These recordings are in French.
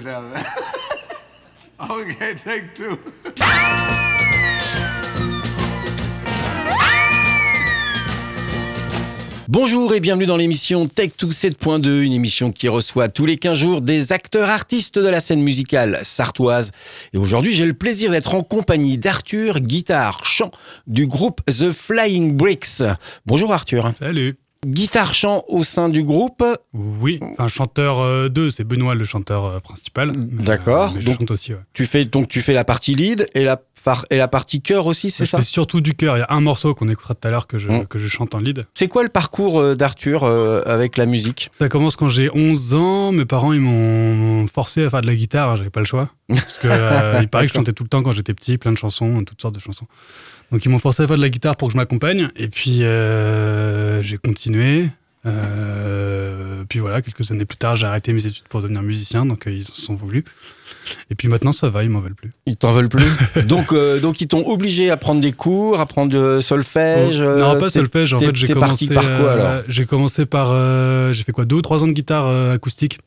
okay, take two. Bonjour et bienvenue dans l'émission Tech 2 7.2, une émission qui reçoit tous les 15 jours des acteurs artistes de la scène musicale sartoise. Et aujourd'hui, j'ai le plaisir d'être en compagnie d'Arthur, guitare, chant du groupe The Flying Bricks. Bonjour Arthur. Salut. Guitare chant au sein du groupe. Oui, enfin chanteur 2, c'est Benoît le chanteur euh, principal. D'accord. euh, je Donc- chante aussi, ouais. Tu fais donc tu fais la partie lead et la et la partie chœur aussi, c'est ça? fais surtout du cœur. Il y a un morceau qu'on écoutera tout à l'heure que je, Mm. que je chante en lead. C'est quoi le parcours euh, d'Arthur euh, avec la musique? Ça commence quand j'ai 11 ans. Mes parents, ils m'ont forcé à faire de la guitare. J'avais pas le choix. Parce que, euh, il paraît que je chantais tout le temps quand j'étais petit, plein de chansons, toutes sortes de chansons. Donc ils m'ont forcé à faire de la guitare pour que je m'accompagne. Et puis euh, j'ai continué. Euh, puis voilà, quelques années plus tard, j'ai arrêté mes études pour devenir musicien. Donc euh, ils en sont voulus. Et puis maintenant, ça va, ils m'en veulent plus. Ils t'en veulent plus? Donc euh, donc ils t'ont obligé à prendre des cours, à prendre de solfège. euh, non, pas t'es- solfège. En fait, j'ai commencé. par quoi, euh, alors? J'ai commencé par. euh, j'ai fait quoi Deux ou trois ans de guitare euh, acoustique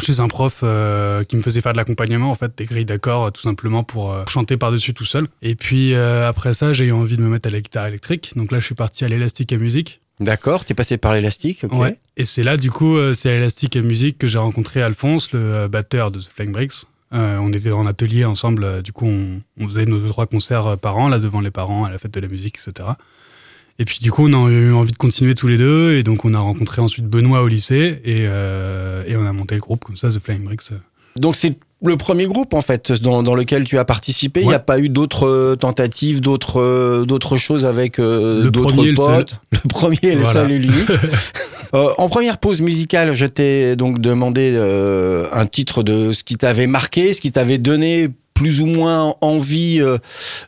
chez un prof euh, qui me faisait faire de l'accompagnement, en fait, des grilles d'accords, euh, tout simplement pour euh, chanter par-dessus tout seul. Et puis euh, après ça, j'ai eu envie de me mettre à la guitare électrique. Donc là, je suis parti à l'élastique à musique. D'accord, t'es passé par l'élastique. ok. Ouais. Et c'est là, du coup, euh, c'est à l'élastique à musique que j'ai rencontré Alphonse, le batteur de The Flying Bricks. Euh, on était en atelier ensemble, du coup, on, on faisait nos deux, trois concerts par an, là, devant les parents, à la fête de la musique, etc. Et puis, du coup, on a eu envie de continuer tous les deux, et donc on a rencontré ensuite Benoît au lycée, et, euh, et on a monté le groupe comme ça, The Flying Bricks. Donc c'est le premier groupe en fait dans, dans lequel tu as participé. Il n'y a pas eu d'autres euh, tentatives, d'autres euh, d'autres choses avec euh, Le d'autres le potes? seul. Le premier et le Voilà. seul et l'unique. Euh, en première pause musicale, je t'ai donc demandé euh, un titre de ce qui t'avait marqué, ce qui t'avait donné plus ou moins envie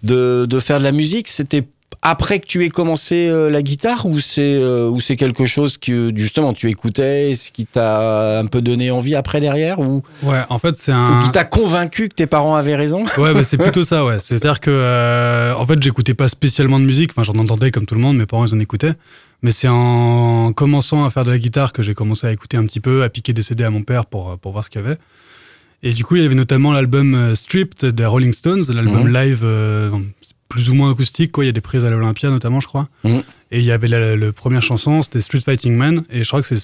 de, de faire de la musique. C'était après que tu aies commencé euh, la guitare ou c'est euh, ou c'est quelque chose que justement tu écoutais, ce qui t'a un peu donné envie après derrière ou? Ouais, en fait, c'est ou un. qui t'a convaincu que tes parents avaient raison? Ouais, bah, c'est plutôt ça, ouais. C'est-à-dire que, euh, en fait, j'écoutais pas spécialement de musique. Enfin, j'en entendais comme tout le monde, mes parents, ils en écoutaient. Mais c'est en commençant à faire de la guitare que j'ai commencé à écouter un petit peu, à piquer des CD à mon père pour, pour voir ce qu'il y avait. Et du coup, il y avait notamment l'album euh, Stripped des Rolling Stones, l'album Mhm. live euh, plus ou moins acoustique, quoi. Il y a des prises à l'Olympia, notamment, je crois. Mhm. Et il y avait la, la première chanson, c'était Street Fighting Man. Et je crois que c'est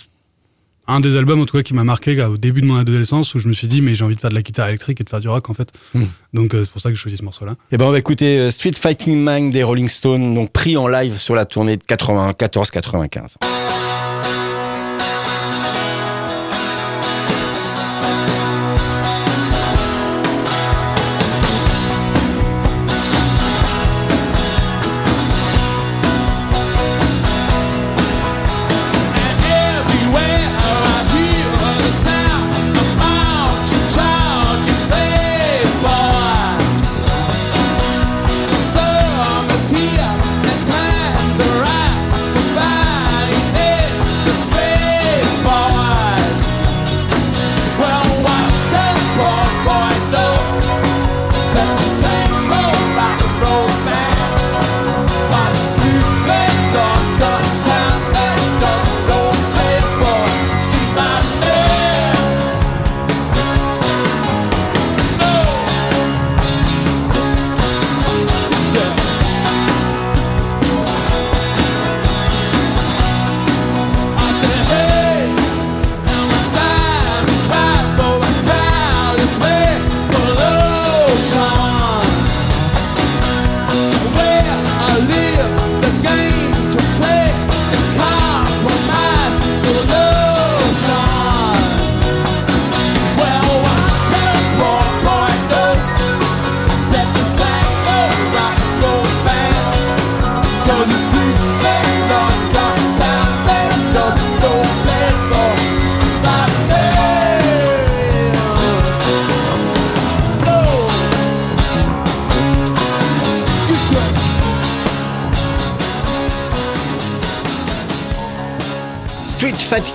un des albums, en tout cas, qui m'a marqué là, au début de mon adolescence, où je me suis dit, mais j'ai envie de faire de la guitare électrique et de faire du rock, en fait. Mhm. Donc, euh, c'est pour ça que j'ai choisi ce morceau-là. Eh ben on va écouter euh, Street Fighting Man des Rolling Stones, donc pris en live sur la tournée de 94-95.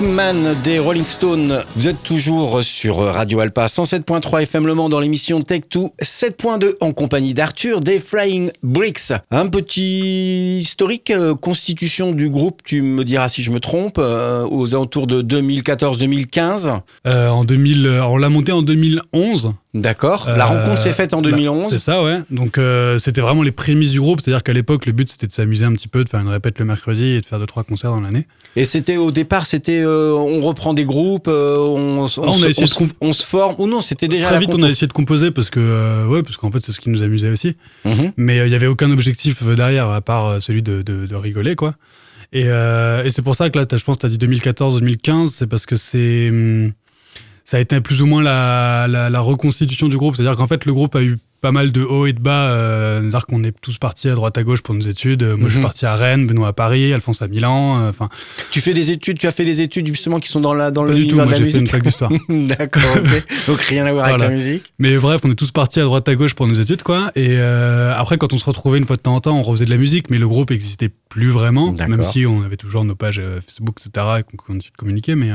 Man des Rolling Stones. Vous êtes toujours sur Radio Alpa 107.3 FM Le Mans dans l'émission Tech 2 7.2 en compagnie d'Arthur des Flying Bricks. Un petit historique euh, constitution du groupe, tu me diras si je me trompe, euh, aux alentours de 2014-2015. Euh, en 2000, euh, on l'a monté en 2011. D'accord. La Euh, rencontre s'est faite en bah, 2011. C'est ça, ouais. Donc euh, c'était vraiment les prémices du groupe, c'est-à-dire qu'à l'époque le but c'était de s'amuser un petit peu, de faire une répète le mercredi et de faire deux trois concerts dans l'année. Et c'était au départ, c'était euh, on reprend des groupes, on, se, a essayé on de se- comp- on se forme. Ou non, c'était déjà Très vite on a essayé de composer parce que ouais, parce qu'en fait c'est ce qui nous amusait aussi. Mhm. Mais il y avait aucun objectif derrière à part celui de, de, de rigoler quoi. Et, euh, et c'est pour ça que là, je pense que tu as dit 2014-2015, c'est parce que c'est hum, ça a été plus ou moins la, la, la reconstitution du groupe. C'est-à-dire qu'en fait, le groupe a eu pas mal de hauts et de bas. euh, C'est-à-dire qu'on est tous partis à droite à gauche pour nos études. Moi, je suis Mhm. parti à Rennes, Benoît à Paris, Alphonse à Milan. euh, Enfin, Tu fais des études, tu as fait des études justement qui sont dans la dans pas du tout. Moi, la j'ai fait une musique. fac d'histoire. D'accord. ok. Donc rien à voir Voilà. avec la musique. Mais bref, on est tous partis à droite à gauche pour nos études, quoi. Et euh, après, quand on se retrouvait une fois de temps en temps, on refaisait de la musique, mais le groupe existait plus vraiment, même si on avait toujours nos pages Facebook, etc., et qu'on continuait de communiquer. Mais,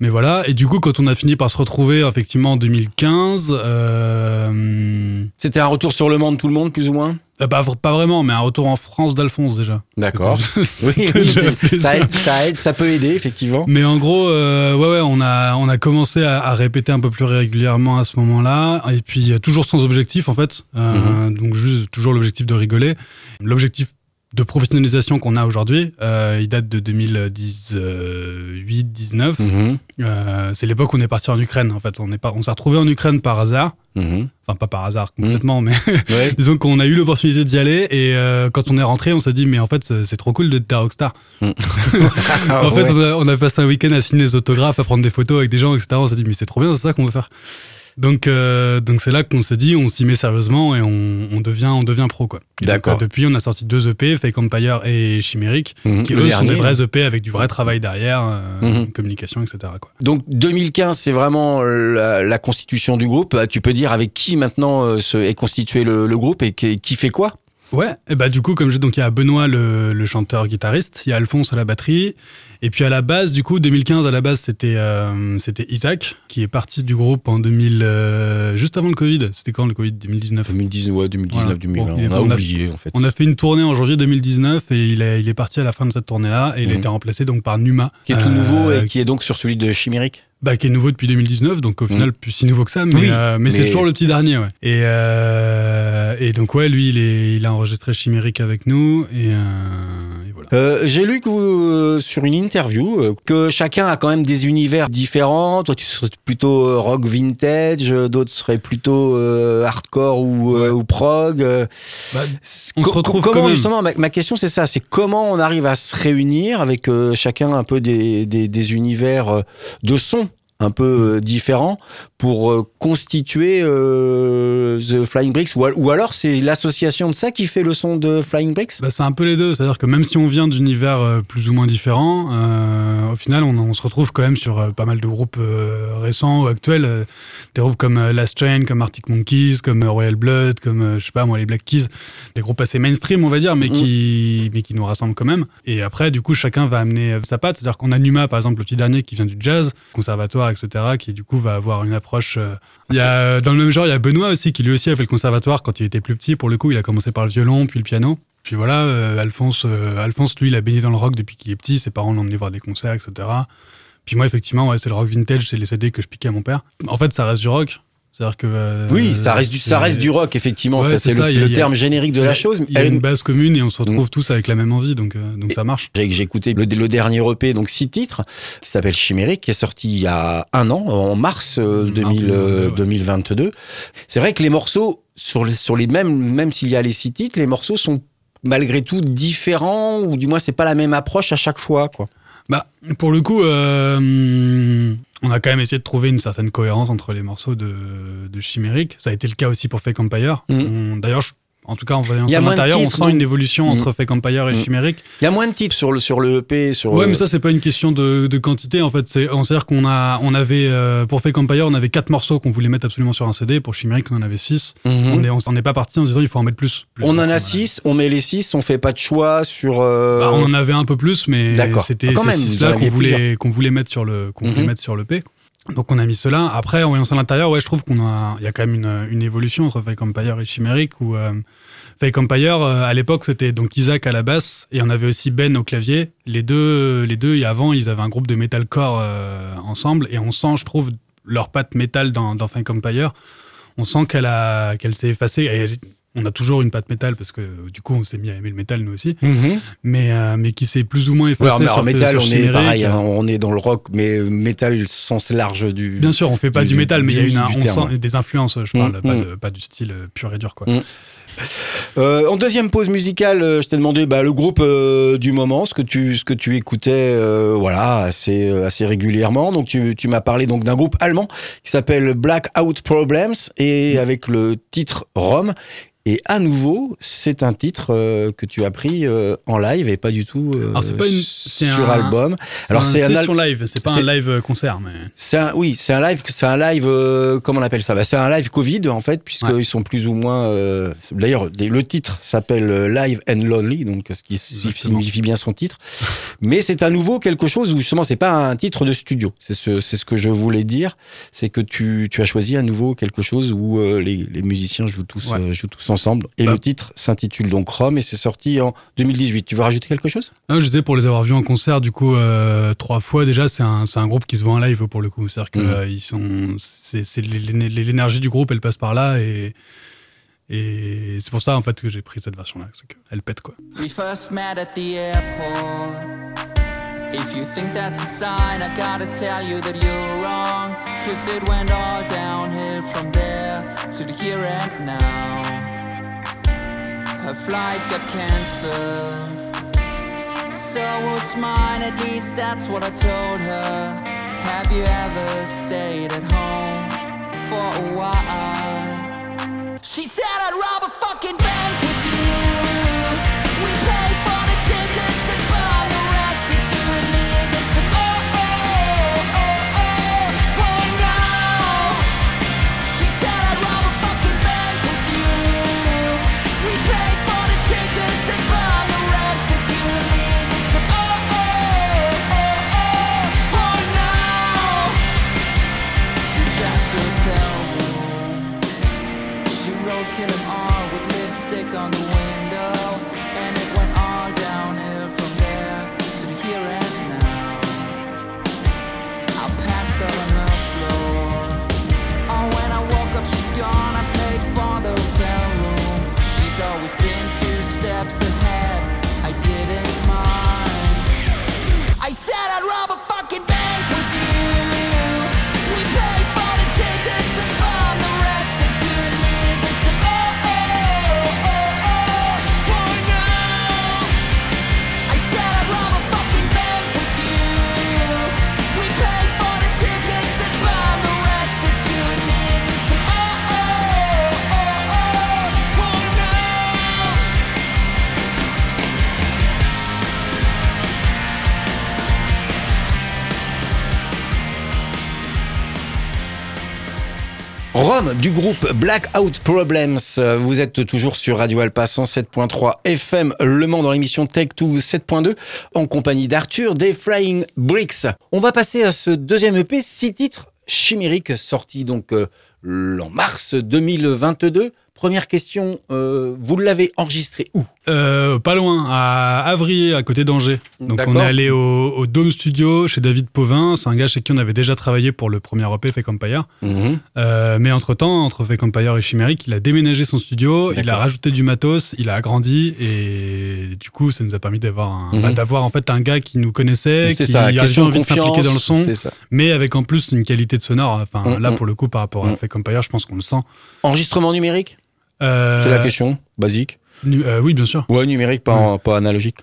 mais voilà. Et du coup, quand on a fini par se retrouver, effectivement, en 2015, euh, C'était un retour sur le monde de tout le monde plus ou moins? euh, pas, pas vraiment, mais un retour en France d'Alphonse déjà. D'accord. Oui, oui, ça aide, ça aide, ça peut aider effectivement. Mais en gros, euh, ouais, ouais, on a, on a commencé à, à répéter un peu plus régulièrement à ce moment-là, et puis euh, toujours sans objectif en fait, Euh, donc juste toujours l'objectif de rigoler. L'objectif de professionnalisation qu'on a aujourd'hui, euh, il date de 2018-19. Mhm, Euh, c'est l'époque où on est parti en Ukraine. En fait, on est pas, on s'est retrouvé en Ukraine par hasard, mhm. enfin pas par hasard complètement, mais Ouais. disons qu'on a eu l'opportunité d'y aller, et euh, quand on est rentré, on s'est dit mais en fait c'est trop cool d'être à Rockstar. Ah, En fait, ouais. on a, on a passé un week-end à signer des autographes, à prendre des photos avec des gens, etc. On s'est dit, mais c'est trop bien, c'est ça qu'on veut faire. Donc, euh, donc c'est là qu'on s'est dit, on s'y met sérieusement et on, on devient, on devient pro, quoi. Donc, D'accord. euh, depuis, on a sorti deux EP, Fake Empire et Chimérique, Mhm, qui le eux sont dernier, des vrais. EP avec du vrai travail derrière, euh, Mhm. communication, etc. Quoi. Donc 2015, c'est vraiment la, la constitution du groupe. Tu peux dire avec qui maintenant euh, se- est constitué le, le groupe et qui, qui fait quoi? Ouais, et bah du coup, comme je donc il y a Benoît le, le chanteur-guitariste, il y a Alphonse à la batterie, et puis à la base, du coup, 2015 à la base, c'était euh, c'était Isaac qui est parti du groupe en 2000, euh, juste avant le Covid. C'était quand le Covid? 2019 2019, ouais, 2019, Voilà. 2020. Bon, il est- on a on a- oublié en fait. On a fait une tournée en janvier 2019 et il est, il est parti à la fin de cette tournée-là et il a Mhm. été remplacé donc par Numa. Qui est tout euh, nouveau et qui est donc sur celui de Chimérique. Bah, qui est nouveau depuis 2019, donc au final plus si nouveau que ça, mais, Oui, euh, mais, c'est toujours le petit dernier. Ouais. Et, euh, et donc ouais, lui il, est, il a enregistré Chimérique avec nous et, euh. Euh, J'ai lu que vous, euh, sur une interview euh, que chacun a quand même des univers différents. Toi, tu serais plutôt euh, rock vintage, d'autres seraient plutôt euh, hardcore ou, euh, ou prog. Bah, on se retrouve comment quand justement ma, ma question c'est ça, c'est comment on arrive à se réunir avec chacun un peu des, des, des univers de son? Un peu euh, différents pour euh, constituer euh, The Flying Bricks ou, al- ou alors c'est l'association de ça qui fait le son de Flying Bricks? Bah, c'est un peu les deux, c'est-à-dire que même si on vient d'univers plus ou moins différents, euh, au final on, on se retrouve quand même sur pas mal de groupes euh, récents ou actuels, des groupes comme Last Train, comme Arctic Monkeys, comme Royal Blood, comme je sais pas moi les Black Keys, des groupes assez mainstream on va dire, mais Mhm. qui mais qui nous rassemblent quand même. Et après du coup chacun va amener sa patte, c'est-à-dire qu'on a Numa par exemple le petit dernier qui vient du jazz, conservatoire etc, qui du coup va avoir une approche. euh, Il y a euh, dans le même genre il y a Benoît aussi qui lui aussi a fait le conservatoire quand il était plus petit pour le coup il a commencé par le violon puis le piano. Puis voilà, euh, Alphonse, Alphonse, lui, il a baigné dans le rock depuis qu'il est petit. Ses parents l'ont emmené voir des concerts, etc. Puis moi, effectivement, c'est le rock vintage, c'est les CD que je piquais à mon père. En fait, ça reste du rock. C'est-à-dire que. euh, Oui, ça reste du, ça c'est- reste du rock, effectivement. Ouais, c'est le, a- terme générique de la chose. Il y a une base commune et on se retrouve Mm. tous avec la même envie, donc, euh, donc ça marche. J'ai écouté le, le dernier EP, donc six titres, qui s'appelle Chimérique, qui est sorti il y a un an, en mars euh, Mars 2000, euh, 2022, ouais. 2022. C'est vrai que les morceaux, sur les, sur les mêmes, même s'il y a les six titres, les morceaux sont malgré tout différents, ou du moins c'est pas la même approche à chaque fois, quoi. Bah, pour le coup, euh, on a quand même essayé de trouver une certaine cohérence entre les morceaux de, de Chimérique. Ça a été le cas aussi pour Fake Empire. On- D'ailleurs, je- En tout cas, en voyant ça à l'intérieur, on sent donc. une évolution Mm. entre Fake Empire et Mm. Chimérique. Il y a moins de titres sur le, sur le EP. Sur, Ouais, mais ça, c'est pas une question de, de quantité. En fait, c'est, on c'est-à-dire qu'on a, on avait, euh, pour Fake Empire, on avait quatre morceaux qu'on voulait mettre absolument sur un CD. Pour Chimérique, on en avait six. mhm. On est, on s'en est pas parti en disant il faut en mettre plus. Plus. On en a 6, on met les 6, on fait pas de choix sur. euh, Bah, on en avait un peu plus, mais c'était Ah, quand ces six-là qu'on voulait, qu'on voulait mettre sur le, qu'on voulait Mhm. mettre sur le P. Donc on a mis cela. Après, en voyant ça à l'intérieur, ouais, je trouve qu'on a, il y a quand même une, une évolution entre Fake Empire et Chimérique où euh, Fake Empire, euh, à l'époque, c'était donc Isaac à la basse et on avait aussi Ben au clavier. Les deux, les deux, et avant, ils avaient un groupe de metalcore euh, ensemble et on sent, je trouve, leur patte métal dans, dans Fake Empire. On sent qu'elle a, qu'elle s'est effacée. On a toujours une patte métal parce que du coup, on s'est mis à aimer le métal nous aussi mhm. mais, euh, mais qui s'est plus ou moins Ouais, effacé sur, alors, métal, sur on est pareil, hein, on est dans le rock, mais métal sens large du. Bien sûr, on fait pas du- du, métal, mais il y a une, du on terme. sent des influences, je parle, Mm, pas, mm. de- pas du style euh, pur et dur. Quoi. Mm. Euh, en deuxième pause musicale, euh, je t'ai demandé bah, le groupe euh, du moment, ce que tu, ce que tu écoutais, euh, voilà, assez, euh, assez régulièrement. Donc tu, tu m'as parlé donc d'un groupe allemand qui s'appelle Blackout Problems et avec le titre Rome. Et à nouveau, c'est un titre euh, que tu as pris euh, en live et pas du tout euh, Alors, c'est pas une- c'est sur un- album. C'est Alors, un c'est un session live, c'est pas un live euh, concert. Mais... C'est un, oui, c'est un live, c'est un live, euh, comment on appelle ça? Bah, C'est un live Covid en fait, puisqu'ils Ouais. sont plus ou moins. euh, D'ailleurs, le titre s'appelle euh, Live and Lonely, donc ce qui Exactement. signifie bien son titre. Mais c'est à nouveau quelque chose où justement c'est pas un titre de studio. C'est ce, que je voulais dire, c'est que tu, tu as choisi à nouveau quelque chose où euh, les, les musiciens jouent tous, Ouais. euh, jouent tous ensemble. Et Bah. le titre s'intitule donc Rome et c'est sorti en 2018. Tu veux rajouter quelque chose? Ah, je disais pour les avoir vus en concert, du coup, euh, trois fois déjà, c'est un, groupe qui se voit en live pour le coup. C'est-à-dire que Mhm. euh, ils sont, c'est, l'énergie du groupe, elle passe par là et, et c'est pour ça en fait que j'ai pris cette version-là. C'est qu'elle pète quoi. We first met at the airport. If you think that's a sign, I gotta tell you that you're wrong. Cause it went all downhill from there to the here and now. Her flight got cancelled. So was mine, at least that's what I told her. Have you ever stayed at home for a while? She said I'd rob a fucking bank Du groupe Blackout Problems. Vous êtes toujours sur Radio Alpa 107.3 FM Le Mans dans l'émission Tech 2 7.2 en compagnie d'Arthur des Flying Bricks. On va passer à ce deuxième EP, six titres chimériques sortis donc euh, en mars 2022. Première question, euh, vous l'avez enregistré où? Euh, pas loin, à Avrier, à côté d'Angers. Donc on est allé au, au Dome Studio chez David Pauvin. C'est un gars chez qui on avait déjà travaillé pour le premier EP Fake Empire. Euh, mais entre-temps, entre Fake Empire et Chimérique, il a déménagé son studio, il a rajouté du matos, il a agrandi et du coup, ça nous a permis d'avoir un, Mhm. bah, d'avoir en fait un gars qui nous connaissait, qui ça, avait envie de s'impliquer dans le son, mais avec en plus une qualité de sonore. Enfin, Mhm. là pour le coup, par rapport à Mhm. Fake Empire, je pense qu'on le sent. Enregistrement numérique? C'est la question, basique. nu- euh, oui, bien sûr. Ouais, numérique, pas, en- pas analogique.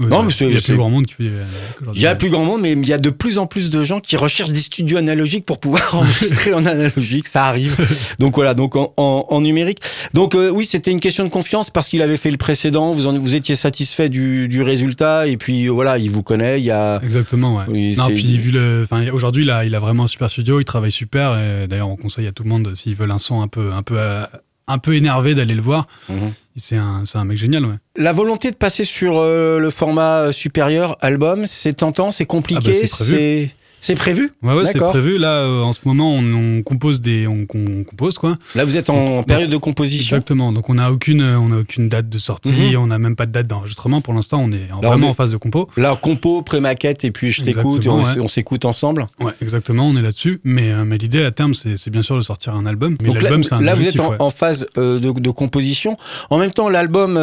Non, mais il y a plus grand monde qui fait. euh. Il y a plus grand monde, mais il y a de plus en plus de gens qui recherchent des studios analogiques pour pouvoir enregistrer en analogique. Ça arrive. Donc voilà, donc en, en- en numérique. Donc euh, oui, c'était une question de confiance parce qu'il avait fait le précédent. Vous en, vous étiez satisfait du, du résultat et puis euh, voilà, il vous connaît. Il y a Exactement, ouais. Oui, non, puis vu le, enfin, aujourd'hui, il a, il a vraiment un super studio, il travaille super. D'ailleurs, on conseille à tout le monde, s'ils veulent un son un peu, un peu, euh, un peu énervé, d'aller le voir. Mhm. C'est un, c'est un mec génial, ouais. la volonté de passer sur euh, le format supérieur album. C'est tentant, c'est compliqué. Ah bah, c'est prévu. C'est prévu. Ouais, ouais, c'est prévu. Là, euh, en ce moment, on, on compose des, on, on compose quoi. Là, vous êtes en période de composition. Exactement. Donc, on n'a aucune, euh, on a aucune date de sortie, Mhm. on n'a même pas de date d'enregistrement. Pour l'instant, on est en- Là, on vraiment est- en phase de compo. Là, compo, pré-maquette et puis je t'écoute on, ouais. s'écoute ensemble. Ouais, exactement. On est là-dessus. Mais, euh, mais l'idée à terme, c'est bien sûr de sortir un album. Mais l'album, c'est un là, vous êtes en, ouais. en phase euh, de, de composition. En même temps, l'album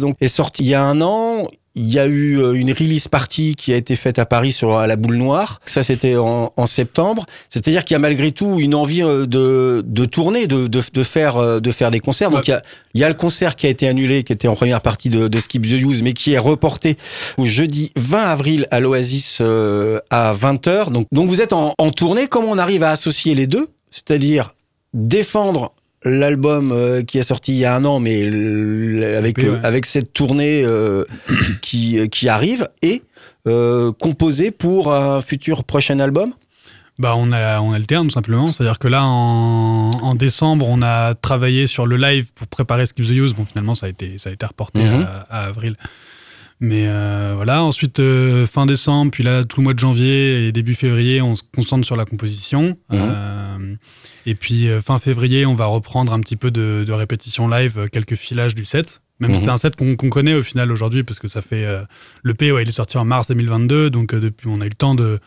donc est sorti il y a un an. Il y a eu euh, une release party qui a été faite à Paris sur à la boule noire. Ça, c'était en, en septembre. C'est-à-dire qu'il y a malgré tout une envie euh, de, de tourner, de, de, de faire, euh, de faire des concerts. Donc il y, a, il y a le concert qui a été annulé, qui était en première partie de, de Skip the Use, mais qui est reporté au jeudi 20 avril à l'Oasis euh, à 20h. Donc, donc vous êtes en, en tournée. Comment on arrive à associer les deux? C'est-à-dire défendre l'album euh, qui est sorti il y a un an, mais avec, ouais. euh, avec cette tournée euh, qui, qui arrive, et composer pour un futur prochain album? Bah, on, a, on alterne tout simplement. C'est-à-dire que là, en, en décembre, on a travaillé sur le live pour préparer Skip the Use. Bon, finalement, ça a été, ça a été reporté Mhm. à, à avril. Mais euh, voilà, ensuite, euh, fin décembre, puis là, tout le mois de janvier et début février, on se concentre sur la composition. Mhm. Euh, et puis, euh, fin février, on va reprendre un petit peu de, de répétition live, euh, quelques filages du set. Même Mhm. si c'est un set qu'on connaît au final aujourd'hui, parce que ça fait. euh, le P, ouais, il est sorti en mars 2022, donc depuis, on a eu le temps de.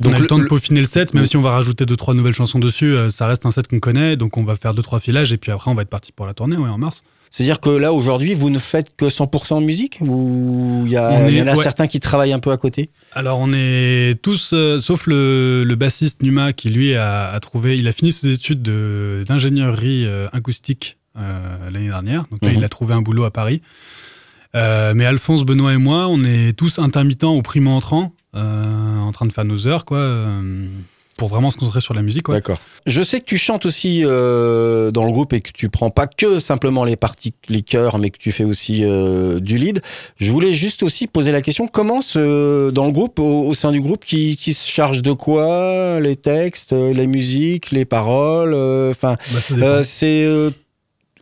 Donc on a le- le temps de peaufiner le set, même si on va rajouter deux trois nouvelles chansons dessus, euh, ça reste un set qu'on connaît, donc on va faire deux trois filages et puis après on va être parti pour la tournée, ouais, en mars. C'est-à-dire que là, aujourd'hui, vous ne faites que 100% de musique Ou il y, en a ouais. certains qui travaillent un peu à côté? Alors on est tous, euh, sauf le, le bassiste Numa qui lui a, a trouvé, il a fini ses études de- d'ingénierie euh, acoustique l'année dernière, donc là Mhm. il a trouvé un boulot à Paris. Euh, mais Alphonse, Benoît et moi, on est tous intermittents ou primo-entrants, en train de faire nos heures, quoi, euh, pour vraiment se concentrer sur la musique. Ouais. D'accord. Je sais que tu chantes aussi euh, dans le groupe et que tu prends pas que simplement les parties, les chœurs, mais que tu fais aussi euh, du lead. Je voulais juste aussi poser la question comment ce, dans le groupe, au, au sein du groupe, qui, qui se charge de quoi Les textes, euh, les musiques, les paroles euh, Enfin, Bah, euh, c'est euh,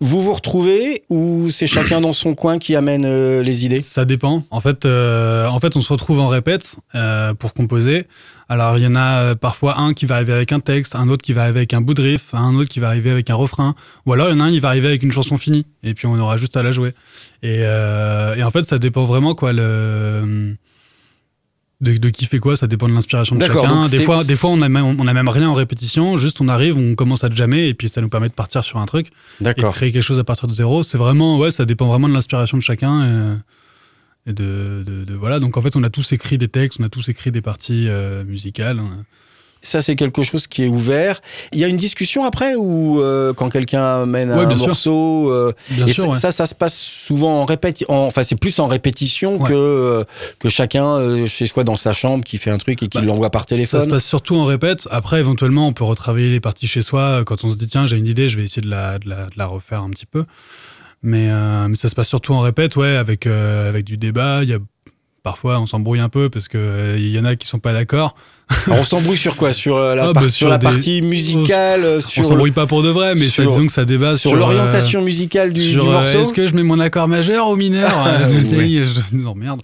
vous vous retrouvez ou c'est chacun dans son coin qui amène euh, les idées? Ça dépend. En fait, euh, en fait, on se retrouve en répète euh, pour composer. Alors, il y en a parfois un qui va arriver avec un texte, un autre qui va arriver avec un bout de riff, un autre qui va arriver avec un refrain. Ou alors, il y en a un qui va arriver avec une chanson finie. Et puis, on aura juste à la jouer. Et, et en fait, ça dépend vraiment, quoi, le... De, de qui fait quoi, ça dépend de l'inspiration de chacun. Des fois, des fois on, a même, on a même rien en répétition, juste on arrive, on commence à jammer et puis ça nous permet de partir sur un truc D'accord. créer quelque chose à partir de zéro. C'est vraiment, ouais, ça dépend vraiment de l'inspiration de chacun. euh, Et, de, de- de- voilà. Donc en fait, on a tous écrit des textes, on a tous écrit des parties euh, musicales. Ça, c'est quelque chose qui est ouvert. Il y a une discussion après ou euh, quand quelqu'un Ouais, un sûr. morceau euh, Bien et sûr, ça, ouais. ça, ça se passe souvent en répétition. Enfin, c'est plus en répétition Ouais. que euh, que chacun euh, chez soi dans sa chambre qui fait un truc et qui Bah, l'envoie par Ça se téléphone. passe surtout en répète. Après, éventuellement, on peut retravailler les parties chez soi euh, quand on se dit tiens, j'ai une idée, je vais essayer de la, de la, de la refaire un petit peu. Mais, euh, mais ça se passe surtout en répète, ouais, avec, euh, avec du débat. Il y a parfois on s'embrouille un peu parce que euh, il y en a qui sont pas d'accord. Alors, on s'embrouille sur quoi? Sur euh, la, Ah, bah, sur sur la des- partie musicale, euh, on sur s'embrouille pas pour de vrai, mais sur- disons que ça débat sur euh, l'orientation musicale du, du euh, morceau. Est-ce que je mets mon accord majeur au mineur? Ah, Je oh merde.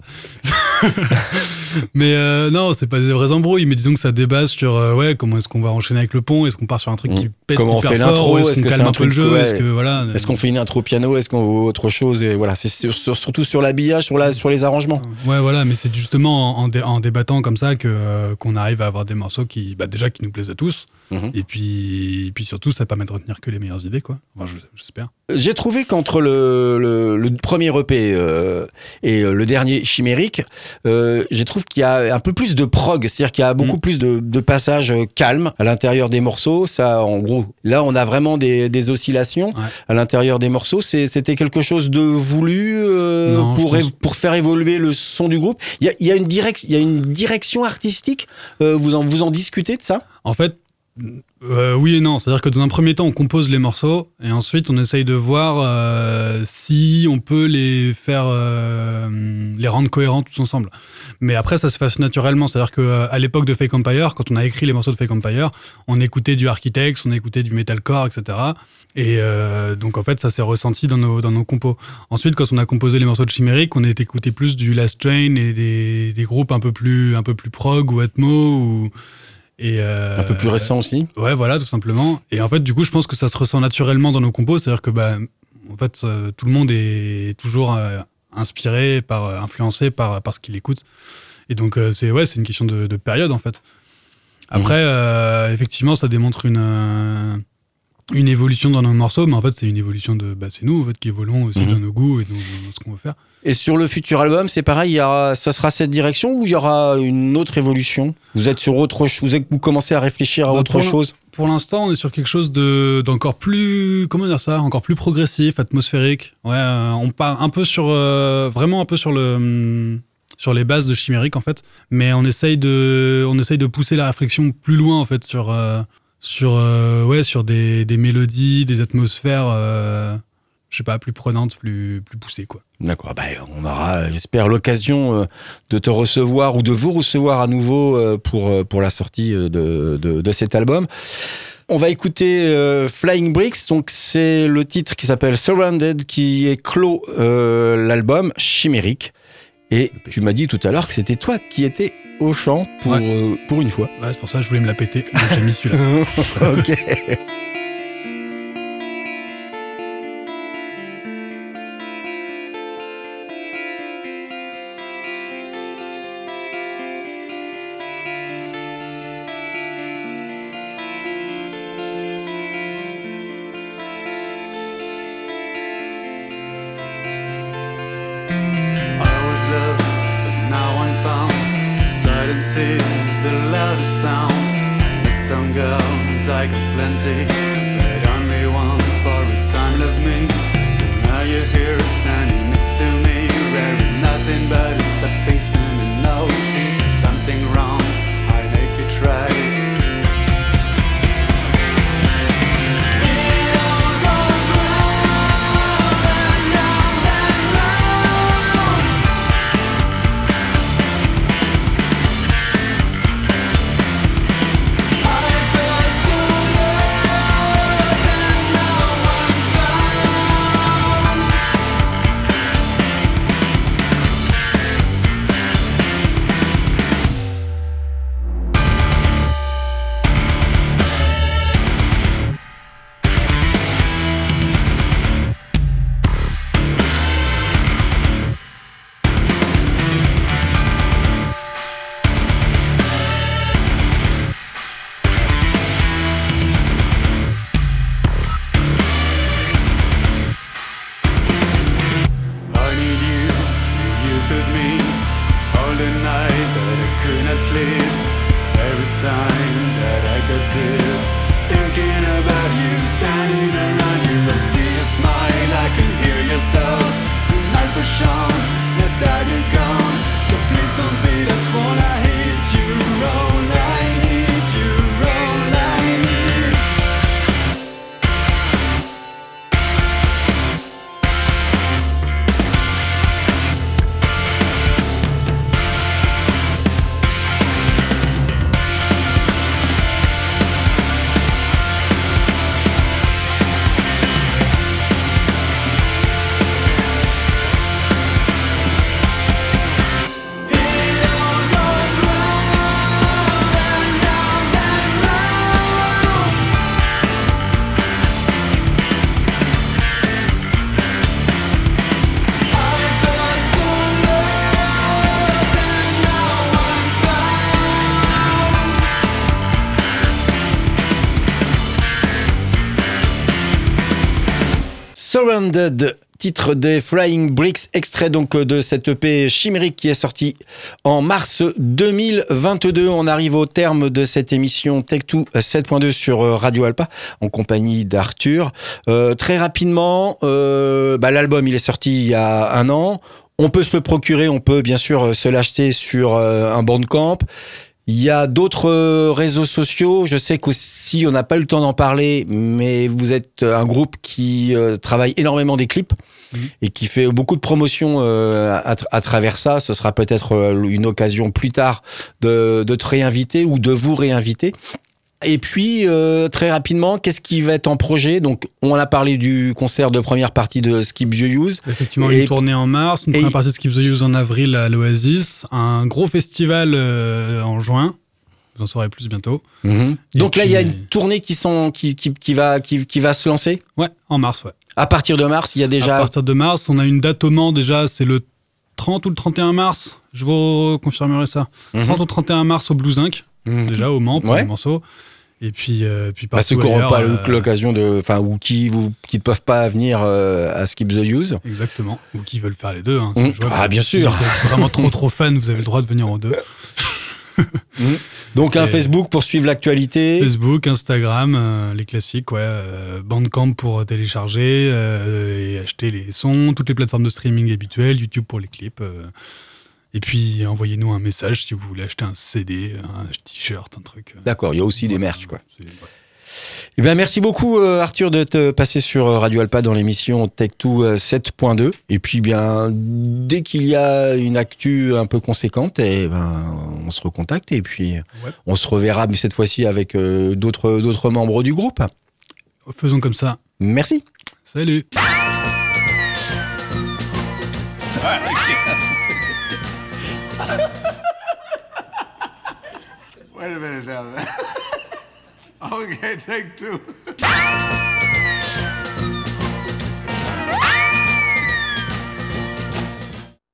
mais euh, non, c'est pas des vraies embrouilles, mais disons que ça débat sur ouais, comment est-ce qu'on va enchaîner avec le pont, est-ce qu'on part sur un truc qui Mm. pète Comment on fait l'intro, ou est-ce qu'on calme un peu le jeu, ouais. est-ce que voilà. Est-ce qu'on fait une intro piano? Est-ce qu'on veut autre chose? Et voilà, c'est sur- sur- surtout sur l'habillage, sur la, sur les arrangements. Ouais, voilà, mais c'est justement en, en dé- en débattant comme ça que qu'on arrive arrive à avoir des morceaux qui, bah, déjà, qui nous plaisent à tous. Mhm. Et puis, et puis surtout, ça permet de retenir que les meilleures idées, quoi. Enfin, j'espère. J'ai trouvé qu'entre le, le, le premier EP euh, et euh, le dernier Chimérique, euh, j'ai trouvé qu'il y a un peu plus de prog, c'est-à-dire qu'il y a beaucoup Mm. plus de, de passages euh, calmes à l'intérieur des morceaux. Ça, en gros, là, on a vraiment des, des oscillations Ouais. à l'intérieur des morceaux. C'était quelque chose de voulu euh, Non, pour, pense- pour faire évoluer le son du groupe? Il y a, il y a une y a une direction artistique. Euh, vous en vous en discutez de ça? En fait, euh, oui et non. C'est-à-dire que dans un premier temps, on compose les morceaux et ensuite, on essaye de voir euh, si on peut les faire, les rendre cohérents tous ensemble. Mais après, ça se assez naturellement. C'est-à-dire qu'à l'époque de Fake Empire, quand on a écrit les morceaux de Fake Empire, on écoutait du Architects, on écoutait du metalcore, etc. Et euh, donc, en fait, ça s'est ressenti dans nos, dans nos compos. Ensuite, quand on a composé les morceaux de Chimérique, on a écouté plus du Last Train et des, des groupes un peu plus, un peu plus prog ou atmo ou et euh, Un peu plus récent aussi. Ouais, voilà, tout simplement. Et en fait, du coup, je pense que ça se ressent naturellement dans nos compos. C'est-à-dire que, bah, en fait, euh, tout le monde est toujours euh, inspiré, par, euh, influencé par, par ce qu'il écoute. Et donc, euh, c'est ouais, c'est une question de, de période, en fait. Après, euh, effectivement, ça démontre une, euh, une évolution dans nos morceaux, mais en fait, c'est une évolution de. Bah, c'est nous, en fait, qui évoluons aussi Mhm. dans nos goûts et dans, dans ce qu'on veut faire. Et sur le futur album, c'est pareil, il y aura, ça sera cette direction ou il y aura une autre évolution? Vous êtes sur autre chose, vous, commencez à réfléchir à Bah, autre pour chose? Pour l'instant, on est sur quelque chose de d'encore plus comment dire ça, encore plus progressif, atmosphérique. Ouais, euh, on part un peu sur euh, vraiment un peu sur le hum, sur les bases de chimérique en fait, mais on essaye de on essaye de pousser la réflexion plus loin en fait sur euh, sur euh, ouais sur des, des mélodies, des atmosphères euh, je sais pas plus prenantes, plus plus poussées quoi. D'accord, bah, on aura, j'espère, l'occasion euh, de te recevoir ou de vous recevoir à nouveau pour, pour la sortie de, de, de cet album. On va écouter euh, Flying Bricks, donc c'est le titre qui s'appelle Surrounded, qui est clos l'album Chimérique. Et tu m'as dit tout à l'heure que c'était toi qui étais au chant pour, Ouais. euh, pour une fois. Ouais, c'est pour ça que je voulais me la péter. J'ai mis celui-là. ok. Found. Silence is the loudest sound. Met some girls, I got plenty, but only one for a time loved me. So now you're here standing next to me, wearing nothing but a sad face Surrounded, titre des Flying Bricks, extrait donc de cette EP chimérique qui est sorti en mars 2022. On arrive au terme de cette émission Tech2 7.2 sur euh, Radio Alpa en compagnie d'Arthur. Euh, très rapidement, euh, bah, l'album est sorti il y a un an. On peut se le procurer, on peut bien sûr se l'acheter sur euh, un bandcamp. Il y a d'autres euh, réseaux sociaux. Je sais qu'aussi, on n'a pas eu le temps d'en parler, mais vous êtes un groupe qui euh, travaille énormément des clips et qui fait beaucoup de promotions euh, à, tra- à travers ça. Ce sera peut-être euh, une occasion plus tard de, de te réinviter ou de vous réinviter. Et puis, euh, très rapidement, qu'est-ce qui va être en projet? Donc, on a parlé du concert de première partie de Skip the Use. Effectivement, Et- une tournée en mars, une première partie de Skip the Use en avril à l'Oasis, un gros festival euh, en juin. Vous en saurez plus bientôt. Mhm. Donc là, il y a une tournée qui, sont, qui, qui, qui, va, qui, qui va se lancer? Ouais, en mars, ouais. À partir de mars, il y a À déjà... partir de mars, on a une date au Mans déjà, c'est le 30 ou le 31 mars. Je vous confirmerai ça. Mhm. 30 ou 31 mars au Blues Inc. Mhm. Déjà au Mans pour Ouais. les morceaux. Et puis, euh, puis partout ceux qui n'auront pas l'occasion de, enfin, ou qui, ou, qui ne peuvent pas venir euh, à Skip the Use. Exactement. Ou qui veulent faire les deux. Hein, jouable. Ah, bien Si sûr. vous êtes vraiment trop trop fan, vous avez le droit de venir aux deux. Donc un Facebook pour suivre l'actualité. Facebook, Instagram, euh, les classiques, ouais. euh, Bandcamp pour télécharger euh, et acheter les sons, toutes les plateformes de streaming habituelles, YouTube pour les clips. Et puis envoyez-nous un message si vous voulez acheter un CD, un t-shirt, un truc. euh. D'accord, il y a aussi des merch, quoi. Eh bien, merci beaucoup, euh, Arthur, de te passer sur euh, Radio Alpa dans l'émission Tech2 euh, 7.2. Et puis, bien, dès qu'il y a une actu un peu conséquente, eh ben, on se recontacte et puis Ouais. on se reverra, mais cette fois-ci avec euh, d'autres d'autres membres du groupe. Faisons comme ça. Merci. Salut Wait a minute now. okay, take two.